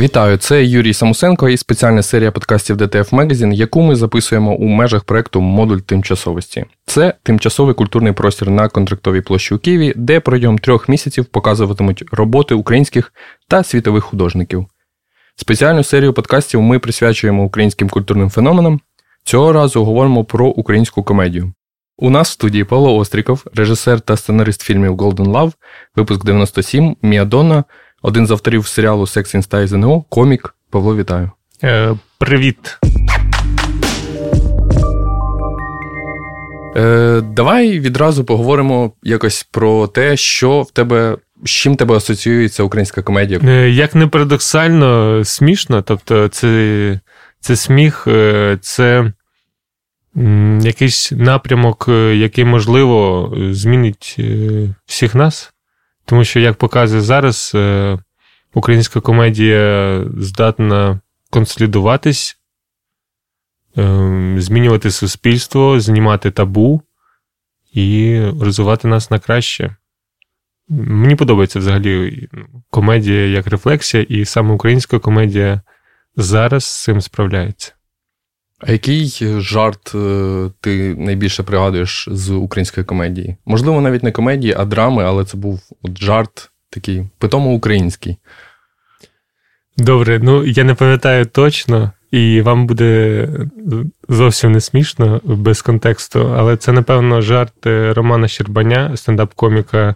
Вітаю, це Юрій Самусенко і спеціальна серія подкастів DTF Magazine, яку ми записуємо у межах проекту Модуль тимчасовості. Це тимчасовий культурний простір на контрактовій площі у Києві, де протягом трьох місяців показуватимуть роботи українських та світових художників. Спеціальну серію подкастів ми присвячуємо українським культурним феноменам. Цього разу говоримо про українську комедію. У нас в студії Павло Остріков, режисер та сценарист фільмів Golden Love, випуск 97, Міадонна, один з авторів серіалу Sex in Style ЗНО, комік. Павло, вітаю. Е, Привіт. Е, Давай відразу поговоримо якось про те, що в тебе. З чим тебе асоціюється українська комедія? Е, як не парадоксально, смішно. Тобто, це це сміх, е, це якийсь напрямок, е, який, можливо, змінить всіх нас. Тому що, як показує зараз, українська комедія здатна консолідуватись, змінювати суспільство, знімати табу і розвивати нас на краще. Мені подобається взагалі комедія як рефлексія, і саме українська комедія зараз з цим справляється. А який жарт е, ти найбільше пригадуєш з української комедії? Можливо, навіть не комедії, а драми, але це був от жарт такий питомо український. Добре, ну я не пам'ятаю точно, і вам буде зовсім не смішно без контексту, але це, напевно, жарт е, Романа Щербаня, стендап-коміка.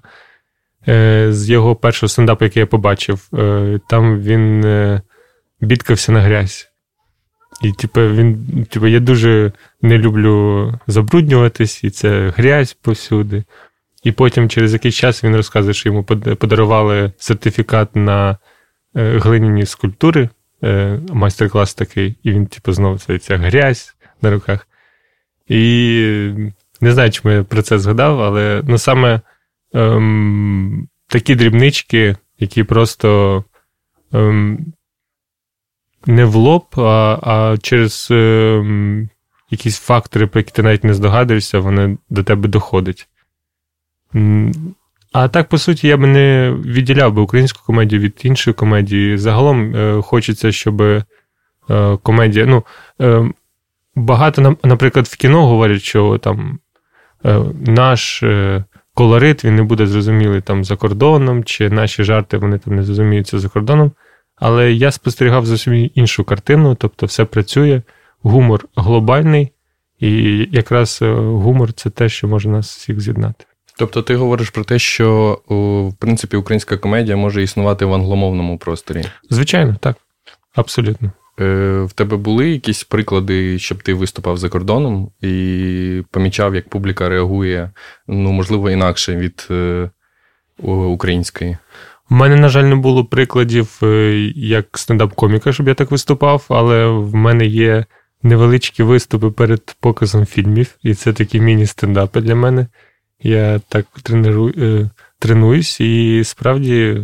Е, з його першого стендапу, який я побачив, там він бідкався на грязь. І, типу, він, типу, я дуже не люблю забруднюватись, і це грязь повсюди. І потім, через якийсь час, він розказує, що йому подарували сертифікат на е, глиняні скульптури, е, майстер-клас такий, і він, типу, знову це ця грязь на руках. І не знаю, чому я про це згадав, але ну, саме ем, такі дрібнички, які просто. Ем, не в лоб, а а через е, якісь фактори, про які ти навіть не здогадуєшся, вони до тебе доходять. А так, по суті, я би не відділяв би українську комедію від іншої комедії. Загалом е, хочеться, щоб е, комедія. ну, е, Багато, наприклад, в кіно говорять, що там е, наш е, колорит він не буде зрозумілий там за кордоном, чи наші жарти вони там не зрозуміються за кордоном. Але я спостерігав зовсім іншу картину, тобто все працює, гумор глобальний, і якраз е, гумор це те, що може нас всіх з'єднати. Тобто ти говориш про те, що в принципі українська комедія може існувати в англомовному просторі? Звичайно, так. Абсолютно. Е, В тебе були якісь приклади, щоб ти виступав за кордоном і помічав, як публіка реагує, ну, можливо, інакше від е, української? У мене, на жаль, не було прикладів е, як стендап-коміка, щоб я так виступав, але в мене є невеличкі виступи перед показом фільмів, і це такі міні-стендапи для мене. Я так трениру... Е, тренуюсь, і справді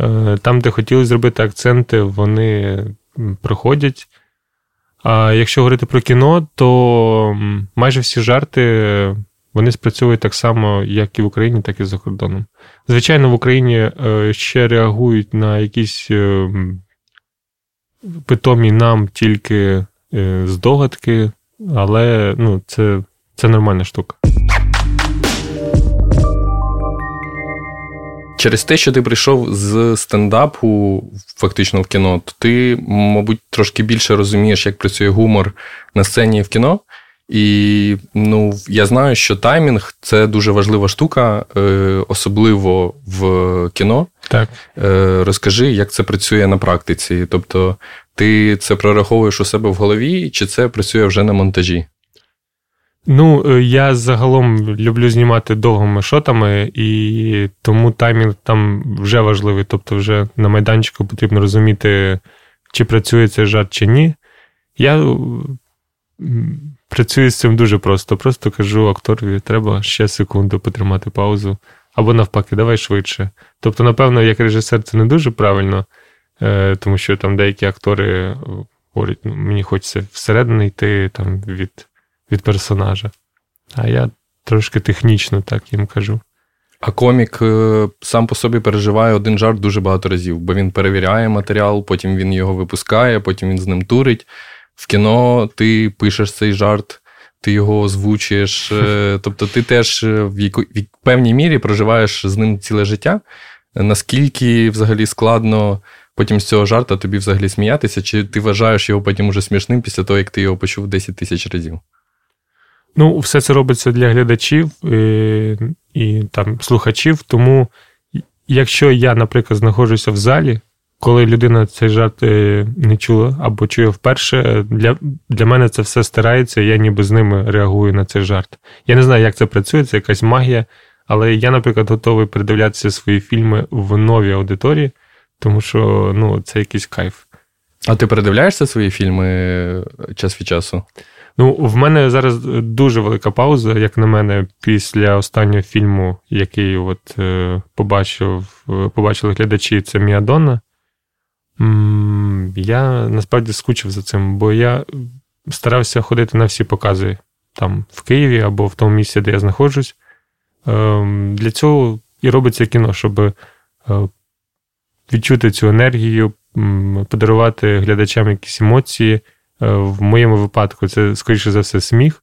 е, там, де хотіли зробити акценти, вони проходять. А якщо говорити про кіно, то майже всі жарти вони спрацьовують так само, як і в Україні, так і за кордоном. Звичайно, в Україні е, ще реагують на якісь е, питомі нам тільки е, здогадки, але ну, це, це нормальна штука. Через те, що ти прийшов з стендапу фактично в кіно, то ти, мабуть, трошки більше розумієш, як працює гумор на сцені в кіно. І ну, я знаю, що таймінг це дуже важлива штука, е, особливо в кіно. Так. Е, розкажи, як це працює на практиці. Тобто, ти це прораховуєш у себе в голові, чи це працює вже на монтажі? Ну, е, я загалом люблю знімати довгими шотами, і тому таймінг там вже важливий. Тобто, вже на майданчику потрібно розуміти, чи працює цей жарт, чи ні. Я працюю з цим дуже просто. Просто кажу акторові, треба ще секунду потримати паузу. Або навпаки, давай швидше. Тобто, напевно, як режисер, це не дуже правильно, е, тому що там деякі актори говорять, ну, мені хочеться всередину йти там, від від персонажа. А я трошки технічно так їм кажу. А комік е, сам по собі переживає один жарт дуже багато разів, бо він перевіряє матеріал, потім він його випускає, потім він з ним турить. В кіно ти пишеш цей жарт, ти його озвучуєш. Е, тобто ти теж в, яко, в певній мірі проживаєш з ним ціле життя. Наскільки взагалі складно потім з цього жарта тобі взагалі сміятися, чи ти вважаєш його потім уже смішним після того, як ти його почув 10 тисяч разів? Ну, все це робиться для глядачів і, е, і там слухачів. Тому, якщо я, наприклад, знаходжуся в залі, коли людина цей жарт е, не чула або чує вперше, для для мене це все стирається, і я ніби з ними реагую на цей жарт. Я не знаю, як це працює, це якась магія. Але я, наприклад, готовий передивлятися свої фільми в новій аудиторії, тому що ну, це якийсь кайф. А ти передивляєшся свої фільми е, час від часу? Ну, в мене зараз дуже велика пауза, як на мене, після останнього фільму, який от е, побачив, е, побачили глядачі, це Міадонна. Я насправді скучив за цим, бо я старався ходити на всі покази там в Києві або в тому місці, де я знаходжусь. Ем, для цього і робиться кіно, щоб е, відчути цю енергію, подарувати глядачам якісь емоції. Е, в моєму випадку це, скоріше за все, сміх.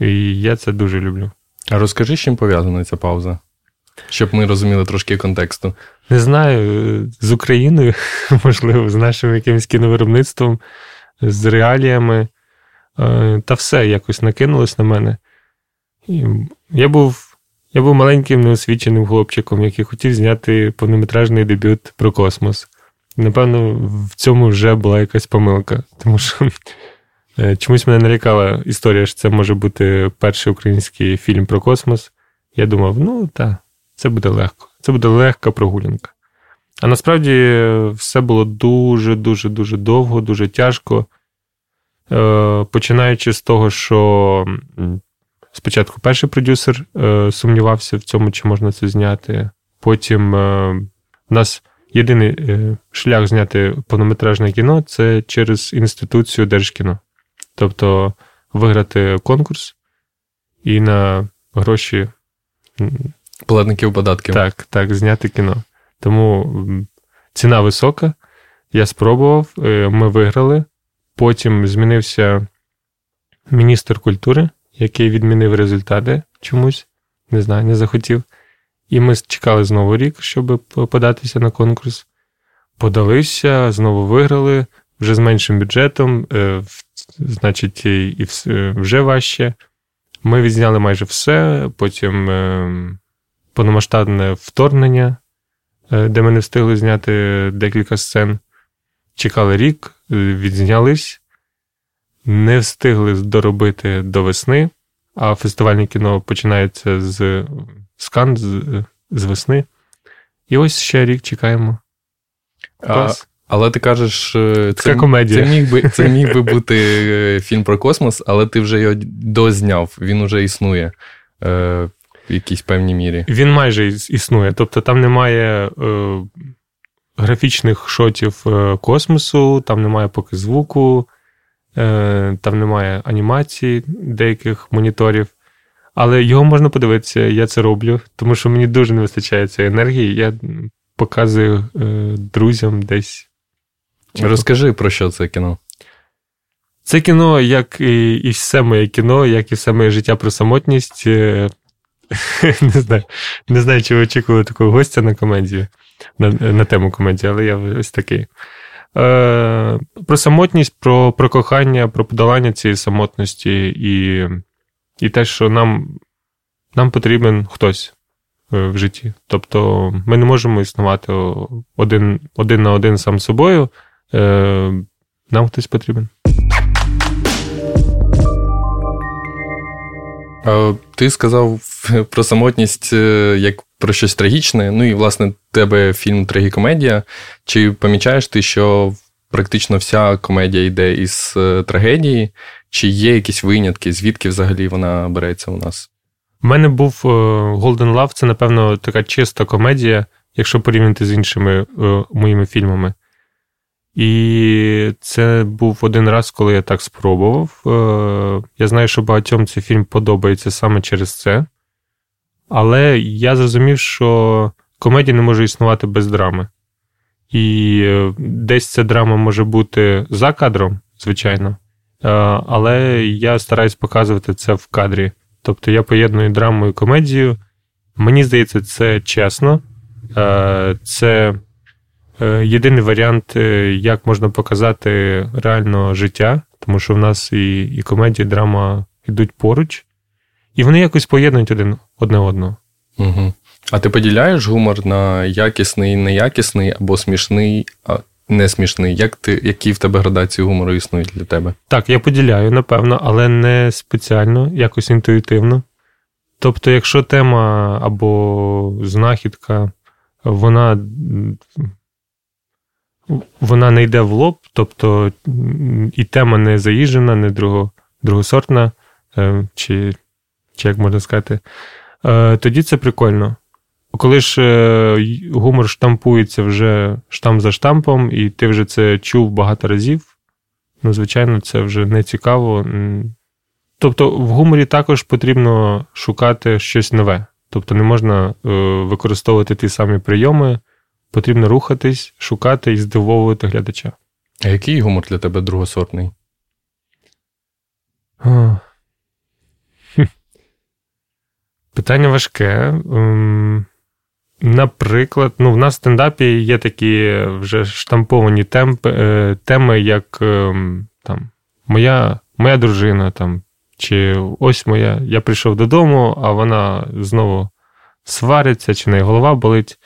І я це дуже люблю. А розкажи, з чим пов'язана ця пауза? Щоб ми розуміли трошки контексту. Не знаю, з Україною, можливо, з нашим якимось кіновиробництвом, з реаліями. Е, та все якось накинулось на мене. Я був я був маленьким неосвіченим хлопчиком, який хотів зняти повнометражний дебют про космос. Напевно, в цьому вже була якась помилка, тому що е, чомусь мене налякала історія, що це може бути перший український фільм про космос. Я думав, ну так, це буде легко, це буде легка прогулянка. А насправді все було дуже-дуже дуже довго, дуже тяжко. Е, починаючи з того, що спочатку перший продюсер е, сумнівався в цьому, чи можна це зняти. Потім в нас єдиний е, шлях зняти повнометражне кіно це через інституцію Держкіно. Тобто виграти конкурс і на гроші платників податків. Так, так, зняти кіно. Тому ціна висока. Я спробував, е, ми виграли. Потім змінився міністр культури, який відмінив результати чомусь. Не знаю, не захотів. І ми чекали знову рік, щоб податися на конкурс. Подалися, знову виграли вже з меншим бюджетом, е, значить, і вже важче. Ми відзняли майже все, потім е, повномасштабне вторгнення, е, де ми не встигли зняти декілька сцен. Чекали рік, відзнялись, не встигли доробити до весни, а фестивальне кіно починається з скан з, з весни. І ось ще рік чекаємо. А, але ти кажеш, е, це, комедія. це міг би це міг би бути е, фільм про космос, але ти вже його дозняв, він вже існує е, в якійсь певній мірі. Він майже існує. Тобто там немає е, графічних шотів е, космосу, там немає поки звуку, е, там немає анімації деяких моніторів. Але його можна подивитися, я це роблю, тому що мені дуже не вистачає цієї енергії. Я показую е, друзям десь. Розкажи про що це кіно. Це кіно, як і і все моє кіно, як і все моє життя про самотність. Не знаю, не знаю, чи ви очікували такого гостя на комедію, на на тему комедії, але я ось такий. Е, Про самотність, про про кохання, про подолання цієї самотності і і те, що нам нам потрібен хтось е, в житті. Тобто ми не можемо існувати один один на один сам собою. Е, нам хтось потрібен. Ти сказав про самотність е, як про щось трагічне. Ну і, власне, тебе фільм Трагікомедія. Чи помічаєш ти, що практично вся комедія йде із трагедії? Чи є якісь винятки, звідки взагалі вона береться у нас? У мене був е, Golden Love, це, напевно, така чиста комедія, якщо порівняти з іншими е, моїми фільмами. І це був один раз, коли я так спробував. Е, я знаю, що багатьом цей фільм подобається саме через це. Але я зрозумів, що комедія не може існувати без драми. І е, десь ця драма може бути за кадром, звичайно. Е, але я стараюсь показувати це в кадрі. Тобто я поєдную драму і комедію. Мені здається, це чесно. Це єдиний варіант, як можна показати реально життя, тому що в нас і і комедія, і драма йдуть поруч, і вони якось поєднують один одне одного. Угу. А ти поділяєш гумор на якісний, неякісний або смішний, а не смішний? Як ти, Які в тебе градації гумору існують для тебе? Так, я поділяю, напевно, але не спеціально, якось інтуїтивно. Тобто, якщо тема або знахідка, вона вона не йде в лоб, тобто і тема не заїжджена, не друго, другосортна, е, чи, чи як можна сказати, е, тоді це прикольно. Коли ж е, гумор штампується вже штамп за штампом, і ти вже це чув багато разів, ну, звичайно, це вже не цікаво. Тобто, в гуморі також потрібно шукати щось нове. Тобто, не можна використовувати ті самі прийоми, потрібно рухатись, шукати і здивовувати глядача. А який гумор для тебе другосортний? Питання важке. Ем, Наприклад, ну, в нас в стендапі є такі вже штамповані темпи, е, теми, як е, там, моя моя дружина, там, чи ось моя, я прийшов додому, а вона знову свариться, чи неї голова болить.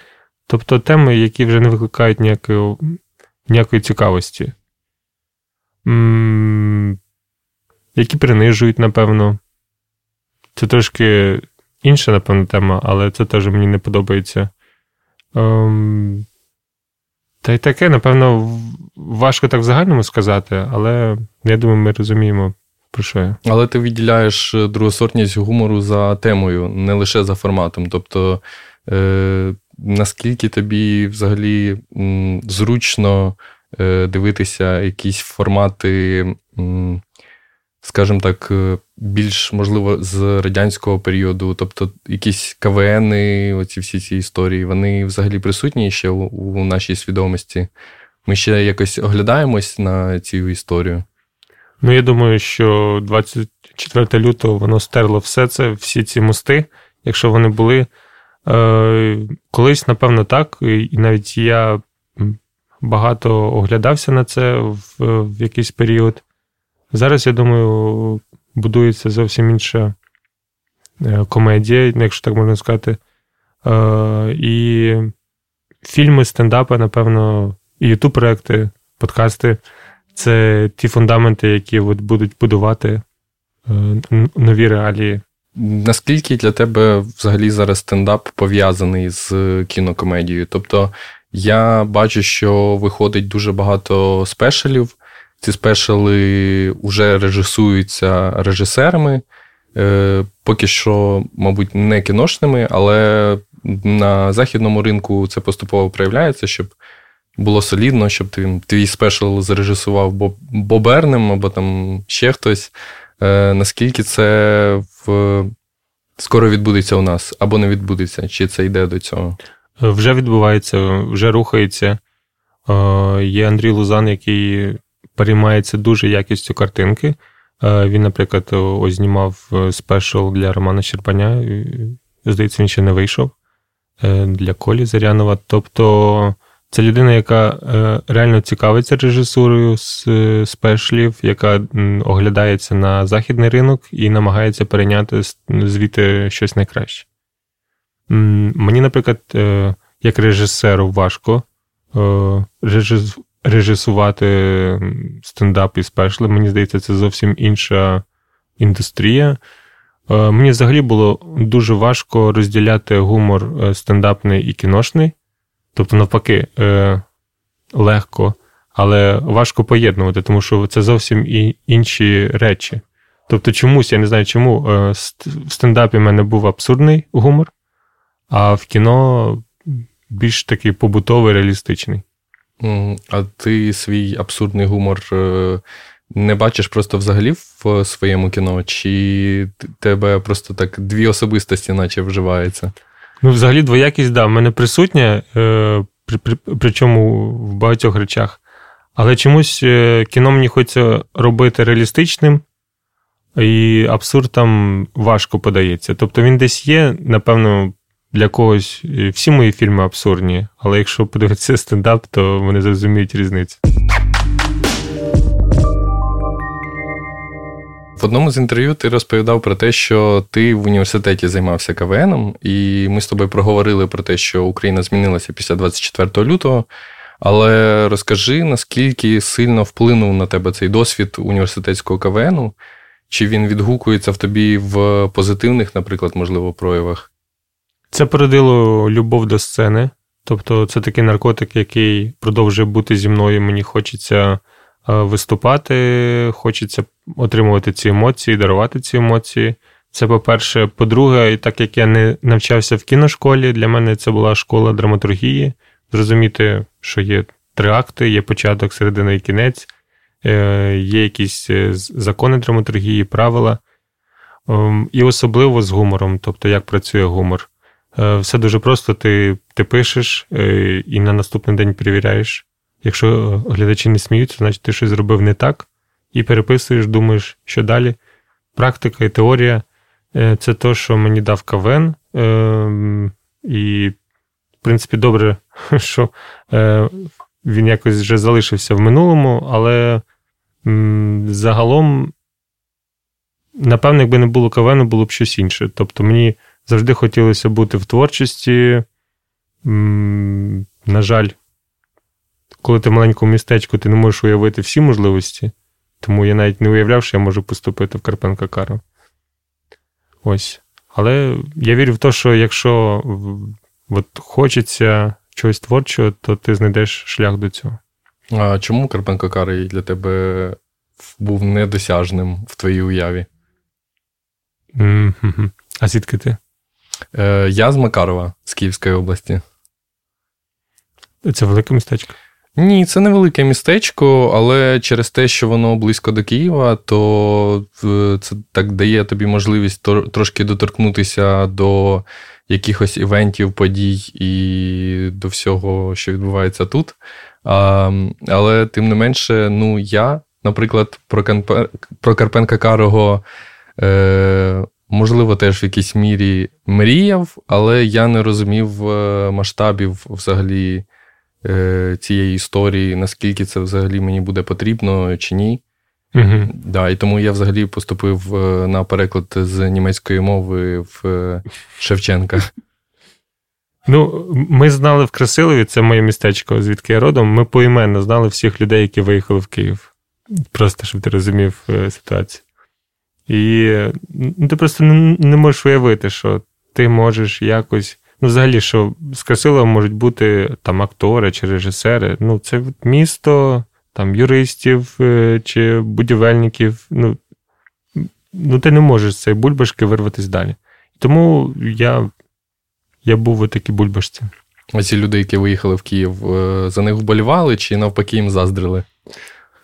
Тобто теми, які вже не викликають ніякої ніякої цікавості, М- які принижують, напевно. Це трошки інша, напевно, тема, але це теж мені не подобається. Ем, Та й таке, напевно, важко так в загальному сказати, але я думаю, ми розуміємо, про що я. Але ти відділяєш другосортність гумору за темою, не лише за форматом. Тобто, е, наскільки тобі взагалі м, зручно е, дивитися якісь формати. М, скажімо так, е, більш можливо з радянського періоду, тобто якісь КВНи, оці всі ці історії, вони взагалі присутні ще у, у нашій свідомості. Ми ще якось оглядаємось на цю історію. Ну, я думаю, що 24 лютого воно стерло все це, всі ці мости, якщо вони були. Е, Колись, напевно, так. І навіть я багато оглядався на це в, в якийсь період. Зараз, я думаю, будується зовсім інша е, комедія, якщо так можна сказати. Е, і фільми, стендапи, напевно, і ютуб проекти, подкасти це ті фундаменти, які от будуть будувати нові реалії. Наскільки для тебе взагалі зараз стендап пов'язаний з кінокомедією? Тобто я бачу, що виходить дуже багато спешалів. Ці спешали вже режисуються режисерами. Е, Поки що, мабуть, не кіношними, але на західному ринку це поступово проявляється, щоб було солідно, щоб ти, твій спешл зарежисував Боб, Бобернем або там ще хтось. Е, Наскільки це в... скоро відбудеться у нас, або не відбудеться, чи це йде до цього? Вже відбувається, вже рухається. Е, Є Андрій Лузан, який переймається дуже якістю картинки. Е, він, наприклад, ось знімав е, спешл для Романа Щербаня. Здається, він ще не вийшов е, для Колі Зарянова. Тобто це людина, яка реально цікавиться режисурою з спешлів, яка оглядається на західний ринок і намагається перейняти звідти щось найкраще. Мені, наприклад, як режисеру важко режисувати стендап і спешли. Мені здається, це зовсім інша індустрія. Е, мені взагалі було дуже важко розділяти гумор е, стендапний і кіношний. Тобто, навпаки, е, легко, але важко поєднувати, тому що це зовсім і інші речі. Тобто, чомусь, я не знаю, чому в стендапі в мене був абсурдний гумор, а в кіно більш такий побутовий, реалістичний. А ти свій абсурдний гумор е, не бачиш просто взагалі в своєму кіно, чи тебе просто так дві особистості, наче вживаються? Ну, взагалі, двоякість, да, в мене присутня, е, при, при, причому в багатьох речах. Але чомусь е, кіно мені хочеться робити реалістичним, і абсурд там важко подається. Тобто він десь є, напевно, для когось всі мої фільми абсурдні, але якщо подивитися стендап, то вони зрозуміють різницю. Одному з інтерв'ю ти розповідав про те, що ти в університеті займався КВНом, і ми з тобою проговорили про те, що Україна змінилася після 24 лютого. Але розкажи, наскільки сильно вплинув на тебе цей досвід університетського КВНу, чи він відгукується в тобі в позитивних, наприклад, можливо, проявах? Це породило любов до сцени. Тобто, це такий наркотик, який продовжує бути зі мною. Мені хочеться виступати, хочеться отримувати ці емоції, дарувати ці емоції. Це по-перше. По-друге, так як я не навчався в кіношколі, для мене це була школа драматургії. Зрозуміти, що є три акти, є початок, середина і кінець, е, є якісь е, закони драматургії, правила. Ем, і особливо з гумором, тобто як працює гумор. Е, все дуже просто, ти ти пишеш і на наступний день перевіряєш. Якщо глядачі не сміються, значить ти щось зробив не так, і переписуєш, думаєш, що далі. Практика і теорія це те, що мені дав КВН. Ем, і, в принципі, добре, що він якось вже залишився в минулому, але загалом, напевно, якби не було КВН, було б щось інше. Тобто мені завжди хотілося бути в творчості. На жаль, коли ти в маленькому містечку, ти не можеш уявити всі можливості, тому я навіть не уявляв, що я можу поступити в Карпенка Кару. Ось. Але я вірю в те, що якщо от хочеться чогось творчого, то ти знайдеш шлях до цього. А чому Карпенко Карий для тебе був недосяжним в твоїй уяві? Mm-hmm. А звідки ти? Е, Я з Макарова, з Київської області. Це велике містечко? Ні, це невелике містечко, але через те, що воно близько до Києва, то е, це так дає тобі можливість трошки доторкнутися до якихось івентів, подій і до всього, що відбувається тут. А, Але тим не менше, ну я, наприклад, про Канпе, про Карпенка Карого, е, можливо, теж в якійсь мірі мріяв, але я не розумів е, масштабів взагалі цієї історії, наскільки це взагалі мені буде потрібно чи ні. Угу. Да, І тому я взагалі поступив е, на переклад з німецької мови в е, Шевченка. Ну, ми знали в Красилові, це моє містечко, звідки я родом. Ми поіменно знали всіх людей, які виїхали в Київ. Просто щоб ти розумів е, ситуацію. І ну, ти просто не можеш уявити, що ти можеш якось. Ну, взагалі, що з Красилова можуть бути там актори чи режисери. Ну, це місто там юристів е, чи будівельників. Ну, ну ти не можеш з цієї бульбашки вирватися далі. Тому я я був у такій бульбашці. А ці люди, які виїхали в Київ, е, за них вболівали чи навпаки їм заздрили?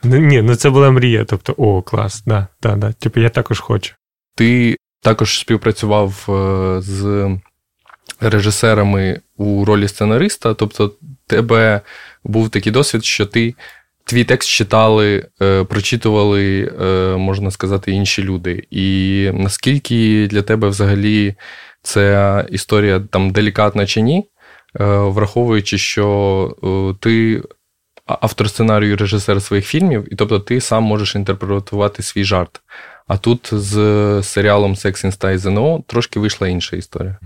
Ну, Ні, ну це була мрія. Тобто, о, клас, да, да, да. Типу, я також хочу. Ти також співпрацював е, з режисерами у ролі сценариста, тобто, тебе був такий досвід, що ти твій текст читали, е, прочитували, е, можна сказати, інші люди. І наскільки для тебе взагалі ця історія там делікатна чи ні, е, враховуючи, що ти автор сценарію і режисер своїх фільмів, і тобто ти сам можеш інтерпретувати свій жарт. А тут з серіалом Sex in Style ЗНО трошки вийшла інша історія.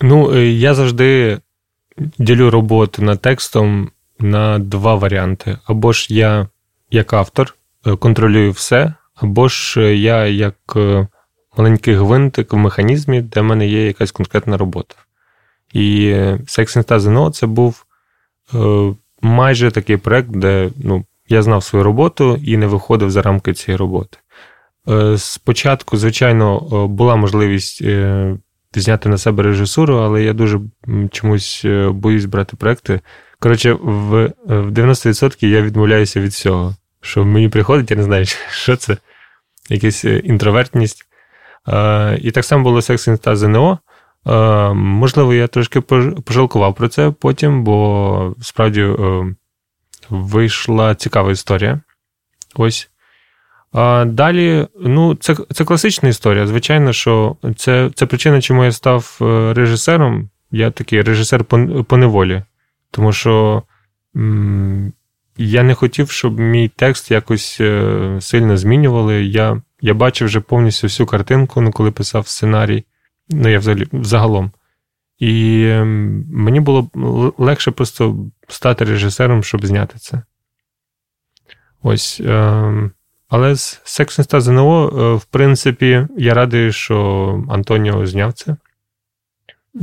Ну, я завжди ділю роботу над текстом на два варіанти. Або ж я, як автор, е, контролюю все, або ж е, я як е, маленький гвинтик в механізмі, де в мене є якась конкретна робота. І Sex and Stars це був майже такий проект, де ну, я знав свою роботу і не виходив за рамки цієї роботи. Спочатку, звичайно, була можливість зняти на себе режисуру, але я дуже чомусь боюсь брати проекти, Коротше, в в 90% я відмовляюся від всього, що мені приходить, я не знаю, що це, якась інтровертність. І так само було секс та ЗНО. Можливо, я трошки пожалкував про це потім, бо справді вийшла цікава історія. Ось. Далі, ну, це це класична історія. Звичайно, що це це причина, чому я став е, режисером. Я такий режисер по, по неволі. Тому що м- я не хотів, щоб мій текст якось е, сильно змінювали. Я я бачив вже повністю всю картинку, ну, коли писав сценарій. Ну, я взагалі загалом. І е, мені було легше просто стати режисером, щоб зняти це. Ось. Е, але з Секс ЗНО, е, в принципі, я радий, що Антоніо зняв це.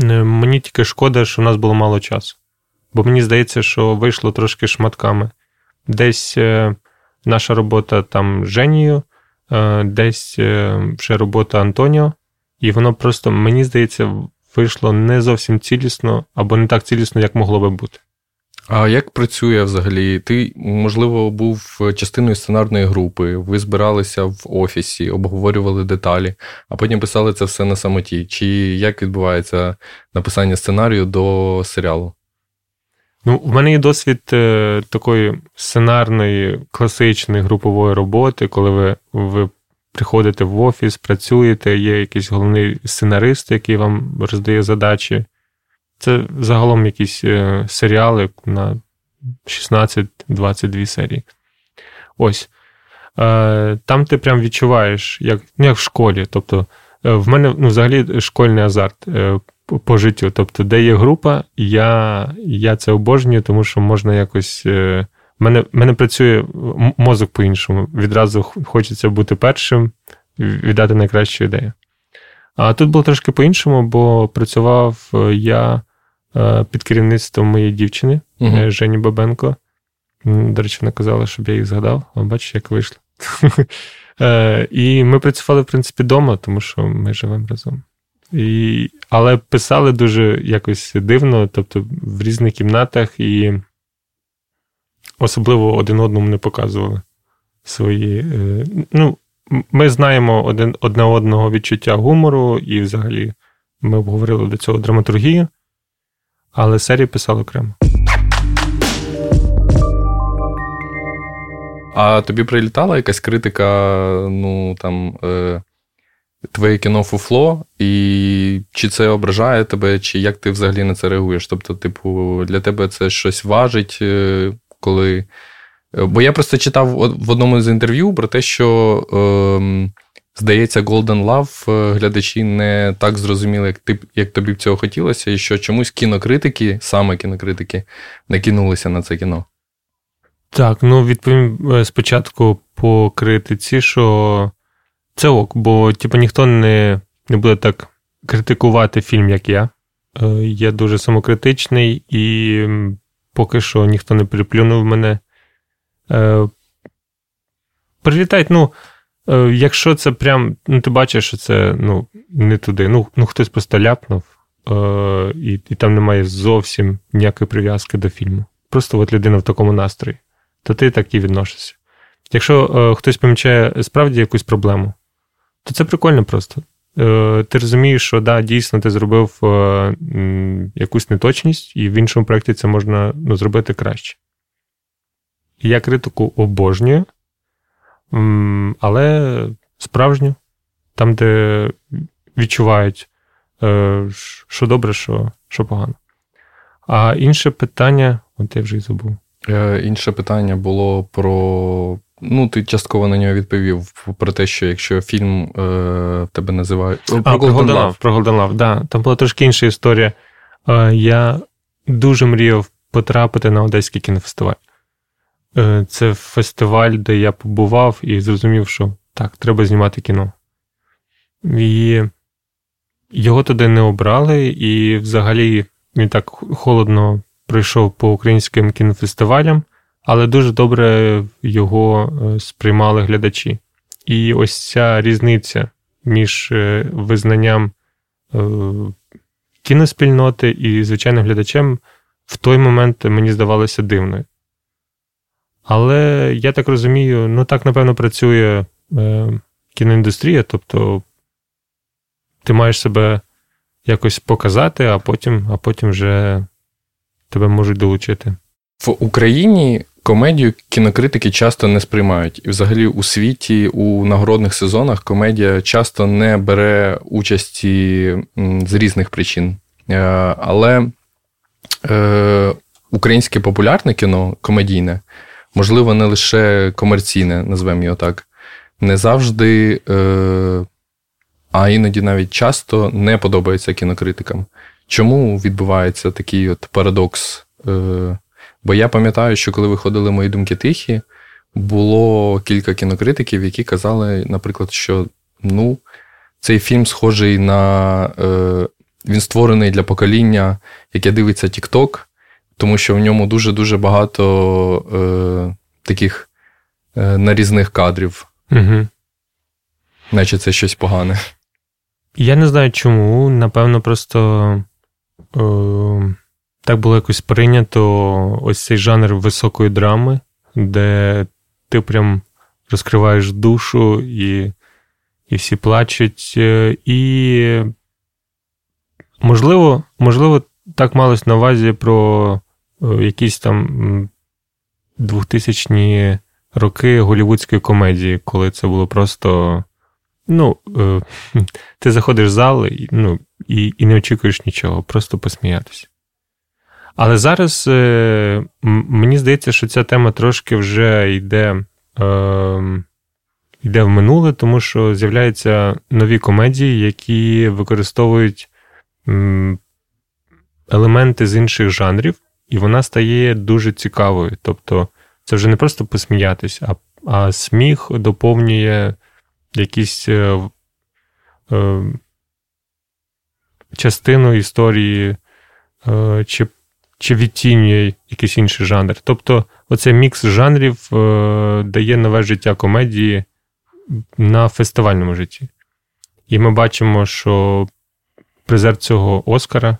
Е, мені тільки шкода, що в нас було мало часу. Бо мені здається, що вийшло трошки шматками. Десь е, наша робота там з Женією, десь вже робота Антоніо, і воно просто, мені здається, вийшло не зовсім цілісно або не так цілісно, як могло би бути. А як працює взагалі? Ти, можливо, був частиною сценарної групи, ви збиралися в офісі, обговорювали деталі, а потім писали це все на самоті. Чи як відбувається написання сценарію до серіалу? Ну, в мене є досвід е, такої сценарної, класичної групової роботи, коли ви ви приходите в офіс, працюєте, є якийсь головний сценарист, який вам роздає задачі. Це загалом якісь е, серіали на 16-22 серії. Ось. Е, там ти прям відчуваєш, як ну, як в школі. Тобто, е, в мене ну, взагалі школьний азарт по, життю. Тобто, де є група, я я це обожнюю, тому що можна якось. В мене мене працює мозок по-іншому. Відразу хочеться бути першим, віддати найкращу ідею. А тут було трошки по-іншому, бо працював я під керівництвом моєї дівчини uh Жені Бабенко. До речі, вона казала, щоб я їх згадав, а бачиш, як вийшло. Е, і ми працювали, в принципі, вдома, тому що ми живемо разом. І, Але писали дуже якось дивно, тобто в різних кімнатах, і особливо один одному не показували свої. Ну, Ми знаємо один, одне одного відчуття гумору, і взагалі ми обговорили до цього драматургію але серії писали окремо. А тобі прилітала якась критика, ну там. Е... Твоє кіно фуфло, і чи це ображає тебе, чи як ти взагалі на це реагуєш? Тобто, типу, для тебе це щось важить, е, коли. Бо я просто читав в одному з інтерв'ю про те, що е, Здається, Golden Love е, глядачі не так зрозуміли, як ти, як тобі б цього хотілося, і що чомусь кінокритики, саме кінокритики, не кинулися на це кіно. Так, ну відповім е, спочатку по критиці, що це ок, бо типу, ніхто не не буде так критикувати фільм, як я. Е, я дуже самокритичний, і поки що ніхто не приплюнув мене. Прилітають, ну. Е, якщо це прям, ну ти бачиш, що це ну, не туди. Ну, ну хтось просто ляпнув, е, і і там немає зовсім ніякої прив'язки до фільму. Просто от людина в такому настрої, то ти так і відносишся. Якщо е, хтось помічає справді якусь проблему, то це прикольно просто. Е, Ти розумієш, що да, дійсно ти зробив е, якусь неточність, і в іншому проєкті це можна ну, зробити краще. Я критику обожнюю але справжню, там, де відчувають, е, що добре, що що погано. А інше питання, от я вже й забув. Е, інше питання було про. Ну, ти частково на нього відповів про те, що якщо фільм е, тебе називають. Про а, Golden Golden Love. Про Golden Love, да. Там була трошки інша історія. Е, я дуже мріяв потрапити на Одеський кінофестиваль. Е, це фестиваль, де я побував і зрозумів, що так, треба знімати кіно. І його туди не обрали, і взагалі він так холодно пройшов по українським кінофестивалям, але дуже добре його е, сприймали глядачі. І ось ця різниця між е, визнанням кіноспільноти і звичайним глядачем в той момент мені здавалося дивною. Але я так розумію, ну так, напевно, працює е, кіноіндустрія, тобто ти маєш себе якось показати, а потім, а потім вже тебе можуть долучити. В Україні комедію кінокритики часто не сприймають. І взагалі у світі у нагородних сезонах комедія часто не бере участі з різних причин. Е, але е, українське популярне кіно комедійне, можливо, не лише комерційне, назвемо його так, не завжди, е, а іноді навіть часто не подобається кінокритикам. Чому відбувається такий от парадокс? Е, Бо я пам'ятаю, що коли виходили мої думки тихі, було кілька кінокритиків, які казали, наприклад, що ну, цей фільм схожий на. Е, Він створений для покоління, яке дивиться TikTok, тому що в ньому дуже-дуже багато е, таких е, нарізних кадрів. Угу. Наче це щось погане. Я не знаю чому. Напевно, просто. Е, так було якось прийнято ось цей жанр високої драми, де ти прям розкриваєш душу і і всі плачуть. Е, і, можливо, можливо, так малось на увазі про е, якісь там 2000-ні роки голівудської комедії, коли це було просто. Ну, е, ти заходиш в зал ну, і, і не очікуєш нічого, просто посміятися. Але зараз е, мені здається, що ця тема трошки вже йде е, йде в минуле, тому що з'являються нові комедії, які використовують елементи з інших жанрів, і вона стає дуже цікавою. Тобто, це вже не просто посміятись, а а сміх доповнює якісь е, е, частину історії. Е, чи чи відтінює якийсь інший жанр. Тобто, оцей мікс жанрів е, дає нове життя комедії на фестивальному житті. І ми бачимо, що призер цього Оскара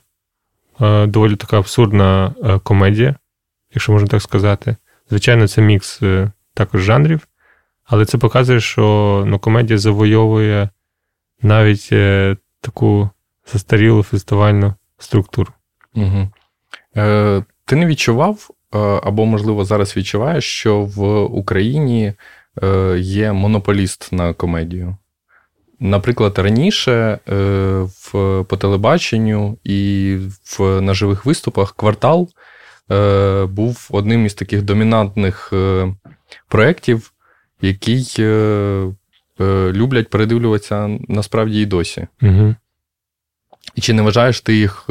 доволі така абсурдна е, комедія, якщо можна так сказати. Звичайно, це мікс е, також жанрів, але це показує, що ну, комедія завойовує навіть е, таку застарілу фестивальну структуру. Угу. Е, Ти не відчував, е, або, можливо, зараз відчуваєш, що в Україні е, є монополіст на комедію. Наприклад, раніше е, в, по телебаченню і в, на живих виступах квартал е, був одним із таких домінантних е, проєктів, який люблять передивлюватися насправді і досі. Угу. І чи не вважаєш ти їх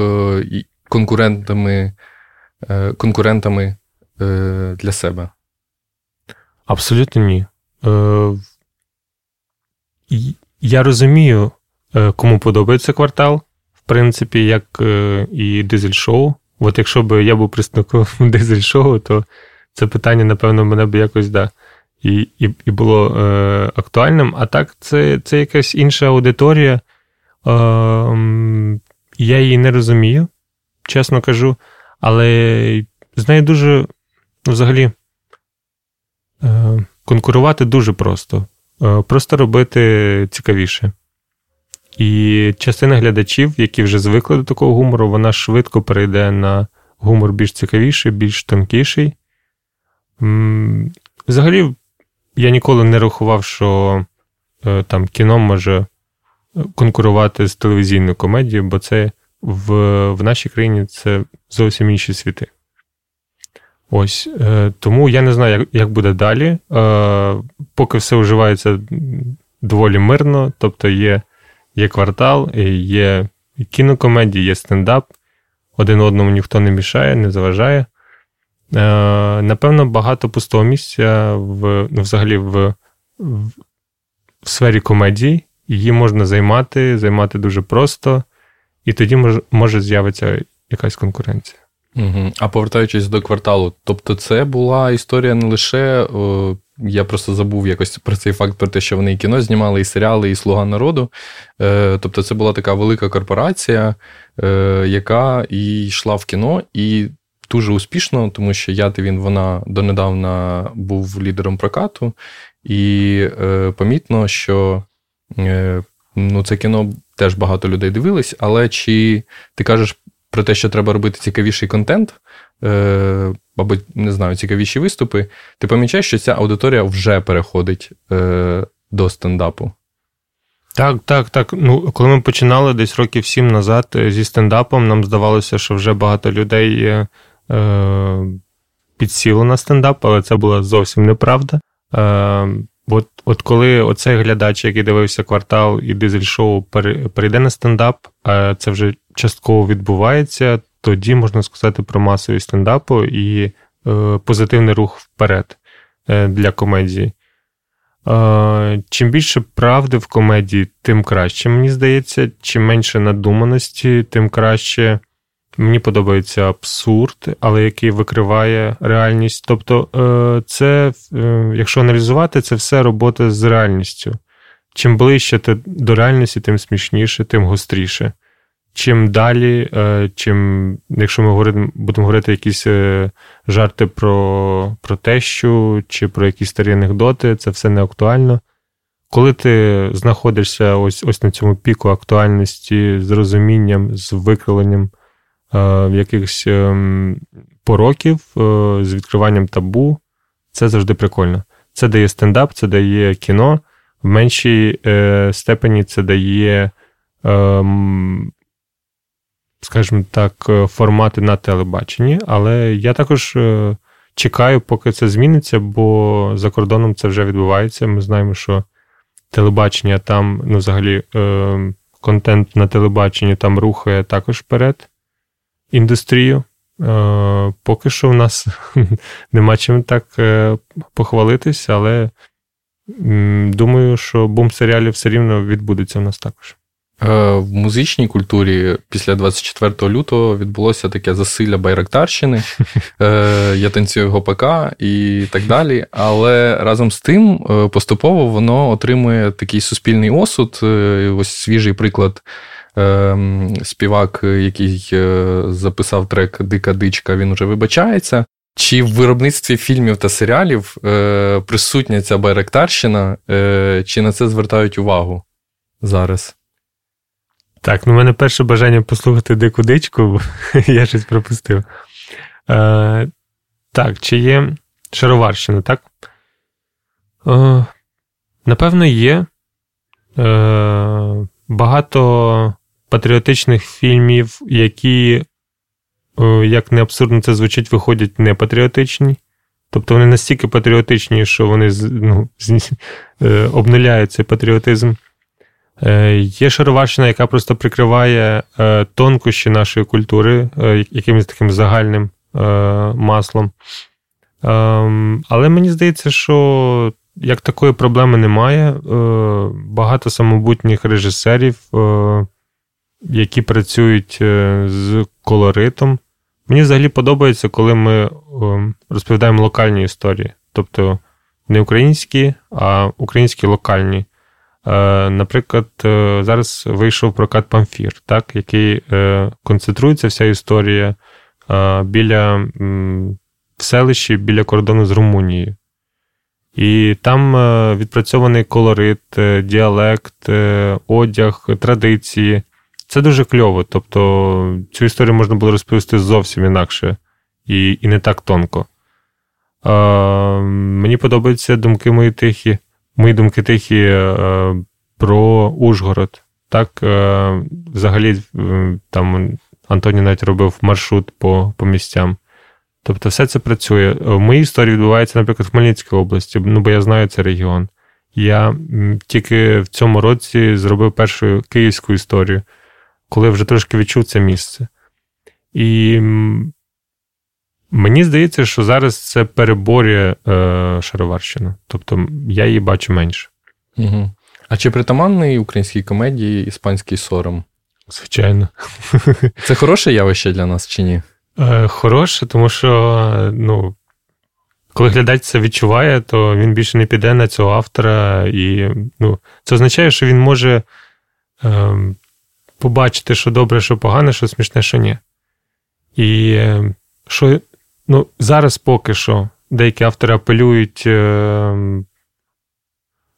конкурентами конкурентами для себе? Абсолютно ні. Я розумію, кому подобається квартал, в принципі, як і дизель-шоу. От якщо б я був представником дизель-шоу, то це питання, напевно, мене б якось да, і і, і було е, актуальним. А так, це це якась інша аудиторія. Е, Я її не розумію чесно кажу. Але з нею дуже, взагалі, е, конкурувати дуже просто. Е, просто робити цікавіше. І частина глядачів, які вже звикли до такого гумору, вона швидко перейде на гумор більш цікавіший, більш тонкіший. Взагалі, я ніколи не рахував, що е, там кіно може конкурувати з телевізійною комедією, бо це в в нашій країні це зовсім інші світи. Ось. Е, Тому я не знаю, як буде далі. Е, Поки все вживається доволі мирно, тобто є є квартал, є кінокомедії, є стендап. Один одному ніхто не мішає, не заважає. Е, Напевно, багато пустого місця в, ну, взагалі в, в, в сфері комедії. Її можна займати, займати дуже просто і тоді може, з'явиться якась конкуренція. Угу. А повертаючись до кварталу, тобто це була історія не лише. О, я просто забув якось про цей факт, про те, що вони і кіно знімали, і серіали, і Слуга народу. Е, Тобто, це була така велика корпорація, е, яка і йшла в кіно, і дуже успішно, тому що я він вона донедавна був лідером прокату, і е, помітно, що е, ну, це кіно теж багато людей дивились, але чи ти кажеш про те, що треба робити цікавіший контент, е, або не знаю, цікавіші виступи, ти помічаєш, що ця аудиторія вже переходить е, до стендапу? Так, так, так. Ну, коли ми починали десь років сім назад е, зі стендапом, нам здавалося, що вже багато людей е, підсіло на стендап, але це була зовсім неправда. Е, От от коли оцей глядач, який дивився квартал і дизель-шоу, перейде на стендап, це вже частково відбувається, тоді можна сказати про масовість стендапу і е, позитивний рух вперед е, для комедії. Е, чим більше правди в комедії, тим краще, мені здається. Чим менше надуманості, тим краще. Мені подобається абсурд, але який викриває реальність. Тобто, е, це, е, якщо аналізувати, це все робота з реальністю. Чим ближче ти до реальності, тим смішніше, тим гостріше. Чим далі, е, чим, якщо ми говоримо, будемо говорити якісь жарти про про тещу чи про якісь старі анекдоти, це все не актуально. Коли ти знаходишся ось ось на цьому піку актуальності з розумінням, з викриленням. Е, якихось ем, пороків е, з відкриванням табу. Це завжди прикольно. Це дає стендап, це дає кіно. В меншій е, степені це дає, ем, скажімо так, формати на телебаченні. Але я також чекаю, поки це зміниться, бо за кордоном це вже відбувається. Ми знаємо, що телебачення там, ну, взагалі, ем, контент на телебаченні там рухає також вперед індустрію. Е, поки що в нас нема чим так е, похвалитись, але думаю, що бум серіалів все рівно відбудеться в нас також. Е, в музичній культурі після 24 лютого відбулося таке засилля Байрактарщини, я танцюю ГОПК і так далі. Але разом з тим поступово воно отримує такий суспільний осуд. Ось свіжий приклад співак, який е, записав трек Дика Дичка, він уже вибачається. Чи в виробництві фільмів та серіалів е, присутня ця байректарщина, е, чи на це звертають увагу зараз? Так, ну в мене перше бажання послухати дику дичку, я щось пропустив. Е, Так, чи є шароварщина, так? Е, Напевно, є. Е, Багато патріотичних фільмів, які, як не абсурдно це звучить, виходять не патріотичні. Тобто вони настільки патріотичні, що вони ну, е, обнуляють цей патріотизм. Е, є шароварщина, яка просто прикриває е, тонкощі нашої культури якимось таким загальним маслом. Ем, але мені здається, що як такої проблеми немає. Багато самобутніх режисерів які працюють е, з колоритом. Мені взагалі подобається, коли ми розповідаємо локальні історії. Тобто не українські, а українські локальні. Е, наприклад, е, зараз вийшов прокат Памфір, так, який концентрується вся історія біля в селищі біля кордону з Румунією. І там відпрацьований колорит, діалект, одяг, традиції. Це дуже кльово. Тобто цю історію можна було розповісти зовсім інакше і і не так тонко. Е, Мені подобаються думки мої тихі, мої думки тихі е, про Ужгород. Так, е, взагалі, там Антоній навіть робив маршрут по по місцям. Тобто, все це працює. В моїй історії відбувається, наприклад, в Хмельницькій області, ну бо я знаю цей регіон. Я тільки в цьому році зробив першу київську історію коли вже трошки відчув це місце. І мені здається, що зараз це переборює е, шароварщину. Тобто я її бачу менше. Угу. А чи притаманний українській комедії іспанський сором? Звичайно. Це хороше явище для нас чи ні? Е, Хороше, тому що, ну. Коли глядач це відчуває, то він більше не піде на цього автора, і ну, це означає, що він може е, побачити, що добре, що погане, що смішне, що ні. І що ну, зараз поки що деякі автори апелюють е, е,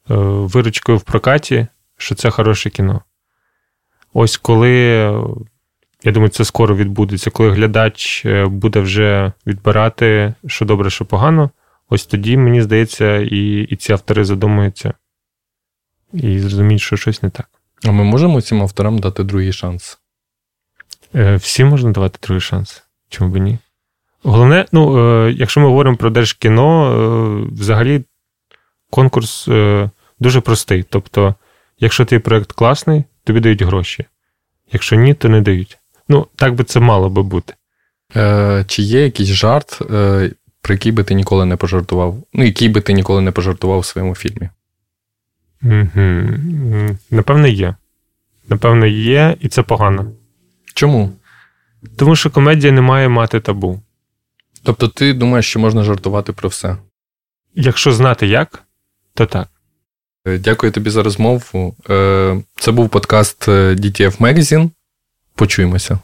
виручкою в прокаті, що це хороше кіно. Ось коли, я думаю, це скоро відбудеться, коли глядач е, буде вже відбирати, що добре, що погано, ось тоді, мені здається, і, і ці автори задумуються і зрозуміють, що щось не так. А ми можемо цим авторам дати другий шанс? Е, всім можна давати другий шанс. Чому б ні? Головне, ну, е, якщо ми говоримо про держкіно, е, взагалі конкурс дуже простий. Тобто, якщо твій проєкт класний, тобі дають гроші. Якщо ні, то не дають. Ну, так би це мало би бути. Е, Чи є якийсь жарт, е, про який би ти ніколи не пожартував? Ну, який би ти ніколи не пожартував у своєму фільмі? Угу. Напевне, є. Напевно, є, і це погано. Чому? Тому що комедія не має мати табу. Тобто, ти думаєш, що можна жартувати про все? Якщо знати як, то так. Е, дякую тобі за розмову. Е, це був подкаст DTF Magazine. Почуємося.